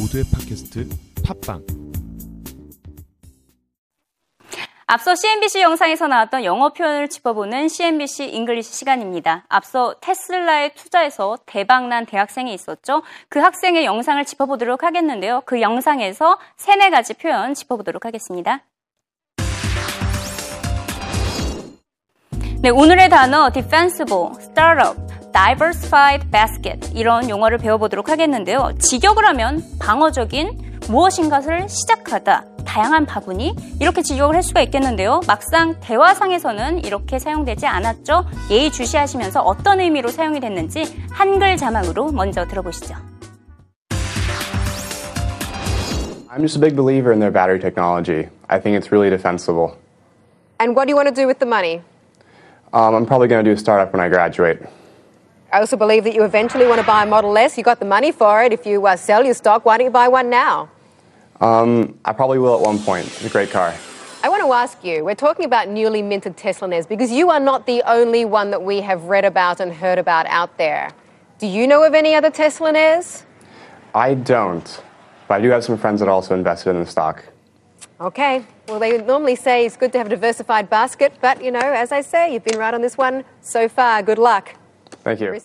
모두의 팟캐스트 팟빵 앞서 CNBC 영상에서 나왔던 영어 표현을 짚어보는 CNBC 잉글리시 시간입니다. 앞서 테슬라에 투자해서 대박난 대학생이 있었죠. 그 학생의 영상을 짚어보도록 하겠는데요. 그 영상에서 세네 가지 표현 짚어보도록 하겠습니다. 네, 오늘의 단어 defensible, startup, diversified basket 이런 용어를 배워보도록 하겠는데요. 직역을 하면 방어적인 무엇인가를 시작하다, 다양한 바구니 이렇게 직역을 할 수가 있겠는데요. 막상 대화상에서는 이렇게 사용되지 않았죠. 예의 주시하시면서 어떤 의미로 사용이 됐는지 한글 자막으로 먼저 들어보시죠. I'm just a big believer in their battery technology. I think it's really defensible. And what do you want to do with the money? Um, I'm probably going to do a startup when I graduate. I also believe that you eventually want to buy a Model S. You got the money for it. If you uh, sell your stock, why don't you buy one now? Um, I probably will at one point. It's a great car. I want to ask you, we're talking about newly minted Tesla Nes because you are not the only one that we have read about and heard about out there. Do you know of any other Tesla Nes? I don't, but I do have some friends that also invested in the stock. Okay. Well, they normally say it's good to have a diversified basket, but you know, as I say, you've been right on this one so far. Good luck. Thank you.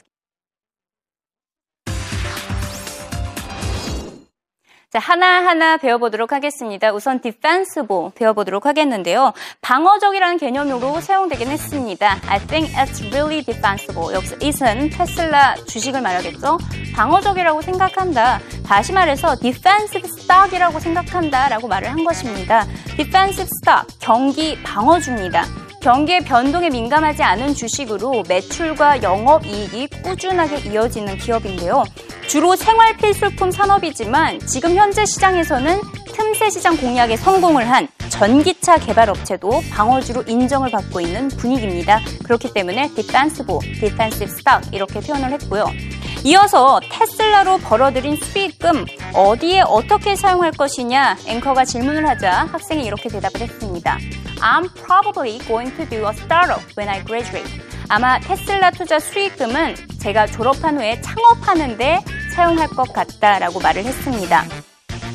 자, 하나하나 배워보도록 하겠습니다. 우선 defensible 배워보도록 하겠는데요. 방어적이라는 개념으로 사용되긴 했습니다. I think it's really defensible. 여기서 it은 테슬라 주식을 말하겠죠. 방어적이라고 생각한다. 다시 말해서 defensive stock이라고 생각한다 라고 말을 한 것입니다. defensive stock, 경기 방어주입니다. 경기의 변동에 민감하지 않은 주식으로 매출과 영업 이익이 꾸준하게 이어지는 기업인데요. 주로 생활 필수품 산업이지만 지금 현재 시장에서는 틈새 시장 공략에 성공을 한 전기차 개발 업체도 방어주로 인정을 받고 있는 분위기입니다. 그렇기 때문에 defensive, defensive stock 이렇게 표현을 했고요. 이어서 테슬라로 벌어들인 수익금 어디에 어떻게 사용할 것이냐 앵커가 질문을 하자 학생이 이렇게 대답을 했습니다. I'm probably going to do a startup when I graduate. 아마 테슬라 투자 수익금은 제가 졸업한 후에 창업하는데 사용할 것 같다라고 말을 했습니다.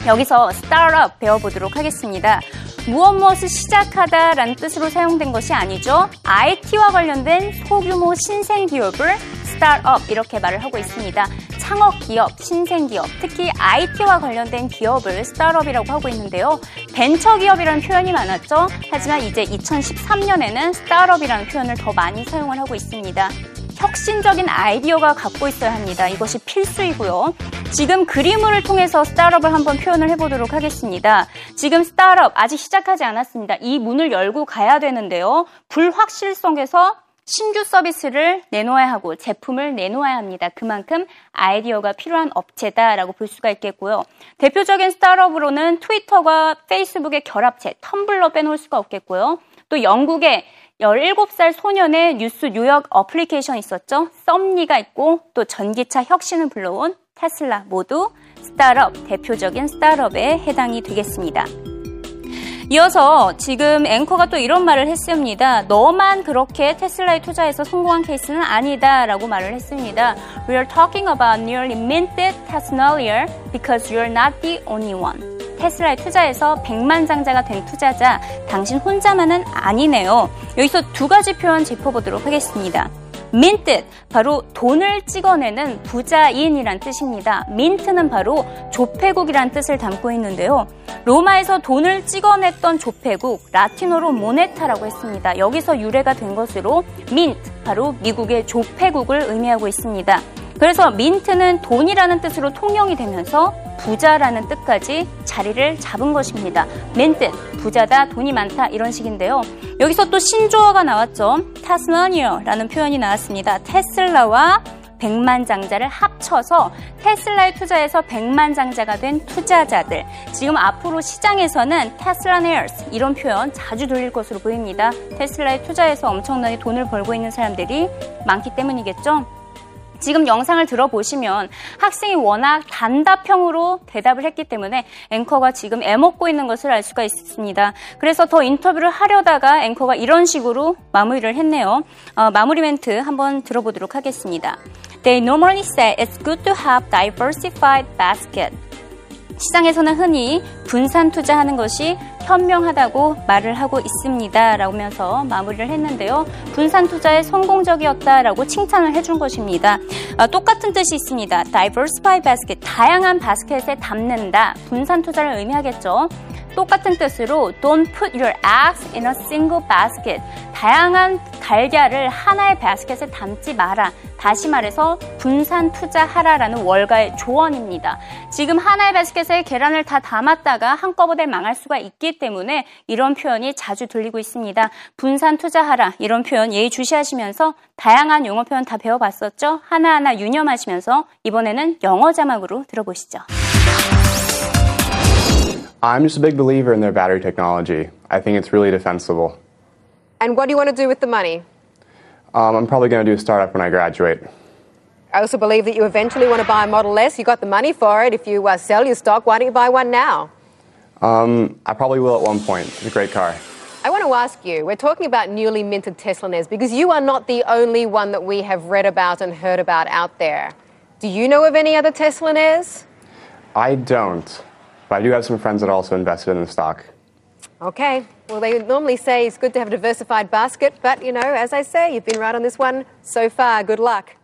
여기서 startup 배워보도록 하겠습니다. 무엇 무엇을 시작하다라는 뜻으로 사용된 것이 아니죠. IT와 관련된 소규모 신생 기업을 스타트업 이렇게 말을 하고 있습니다. 창업 기업, 신생 기업, 특히 IT와 관련된 기업을 스타트업이라고 하고 있는데요. 벤처 기업이라는 표현이 많았죠. 하지만 이제 2013년에는 스타트업이라는 표현을 더 많이 사용을 하고 있습니다. 혁신적인 아이디어가 갖고 있어야 합니다. 이것이 필수이고요. 지금 그림을 통해서 스타트업을 한번 표현을 해보도록 하겠습니다. 지금 스타트업 아직 시작하지 않았습니다. 이 문을 열고 가야 되는데요. 불확실성에서 신규 서비스를 내놓아야 하고 제품을 내놓아야 합니다. 그만큼 아이디어가 필요한 업체다라고 볼 수가 있겠고요. 대표적인 스타트업으로는 트위터와 페이스북의 결합체 텀블러 빼놓을 수가 없겠고요. 또 영국의 17살 소년의 뉴스 뉴욕 어플리케이션 있었죠. 썸니가 있고 또 전기차 혁신을 불러온 테슬라 모두 스타트업, 대표적인 스타트업에 해당이 되겠습니다. 이어서 지금 앵커가 또 이런 말을 했습니다. 너만 그렇게 테슬라에 투자해서 성공한 케이스는 아니다라고 말을 했습니다. We are talking about nearly minted Tesla because you're not the only one. 테슬라에 투자해서 100만 장자가 된 투자자, 당신 혼자만은 아니네요. 여기서 두 가지 표현 짚어보도록 하겠습니다. 민트 바로 돈을 찍어내는 부자인이란 뜻입니다. 민트는 바로 조폐국이란 뜻을 담고 있는데요. 로마에서 돈을 찍어냈던 조폐국 라틴어로 모네타라고 했습니다. 여기서 유래가 된 것으로 민트 바로 미국의 조폐국을 의미하고 있습니다. 그래서 민트는 돈이라는 뜻으로 통용이 되면서 부자라는 뜻까지 자리를 잡은 것입니다. 민트, 부자다, 돈이 많다 이런 식인데요. 여기서 또 신조어가 나왔죠. 타스마니어라는 표현이 나왔습니다. 테슬라와 백만장자를 합쳐서 테슬라에 투자해서 백만장자가 된 투자자들. 지금 앞으로 시장에서는 테슬라네어스 이런 표현 자주 들릴 것으로 보입니다. 테슬라에 투자해서 엄청나게 돈을 벌고 있는 사람들이 많기 때문이겠죠. 지금 영상을 들어보시면 학생이 워낙 단답형으로 대답을 했기 때문에 앵커가 지금 애먹고 있는 것을 알 수가 있습니다. 그래서 더 인터뷰를 하려다가 앵커가 이런 식으로 마무리를 했네요. 어, 마무리 멘트 한번 들어보도록 하겠습니다. They normally say it's good to have diversified basket. 시장에서는 흔히 분산 투자하는 것이 현명하다고 말을 하고 있습니다. 라면서 마무리를 했는데요. 분산 투자에 성공적이었다라고 칭찬을 해준 것입니다. 아, 똑같은 뜻이 있습니다. diversify basket, 다양한 바스켓에 담는다. 분산 투자를 의미하겠죠. 똑같은 뜻으로 don't put your eggs in a single basket. 다양한 달걀을 하나의 바스켓에 담지 마라. 다시 말해서 분산 투자하라라는 월가의 조언입니다. 지금 하나의 바스켓에 계란을 다 담았다가 한꺼번에 망할 수가 있기 때문에 이런 표현이 자주 들리고 있습니다. 분산 투자하라 이런 표현 예의 주시하시면서 다양한 용어 표현 다 배워봤었죠? 하나하나 유념하시면서 이번에는 영어 자막으로 들어보시죠. I'm just a big believer in their battery technology. I think it's really defensible. And what do you want to do with the money? Um, I'm probably going to do a startup when I graduate. I also believe that you eventually want to buy a Model S. You got the money for it. If you uh, sell your stock, why don't you buy one now? Um, I probably will at one point. It's a great car. I want to ask you, we're talking about newly minted Tesla Nes because you are not the only one that we have read about and heard about out there. Do you know of any other Tesla Nes? I don't, but I do have some friends that also invested in the stock. Okay. Well, they normally say it's good to have a diversified basket, but you know, as I say, you've been right on this one so far. Good luck.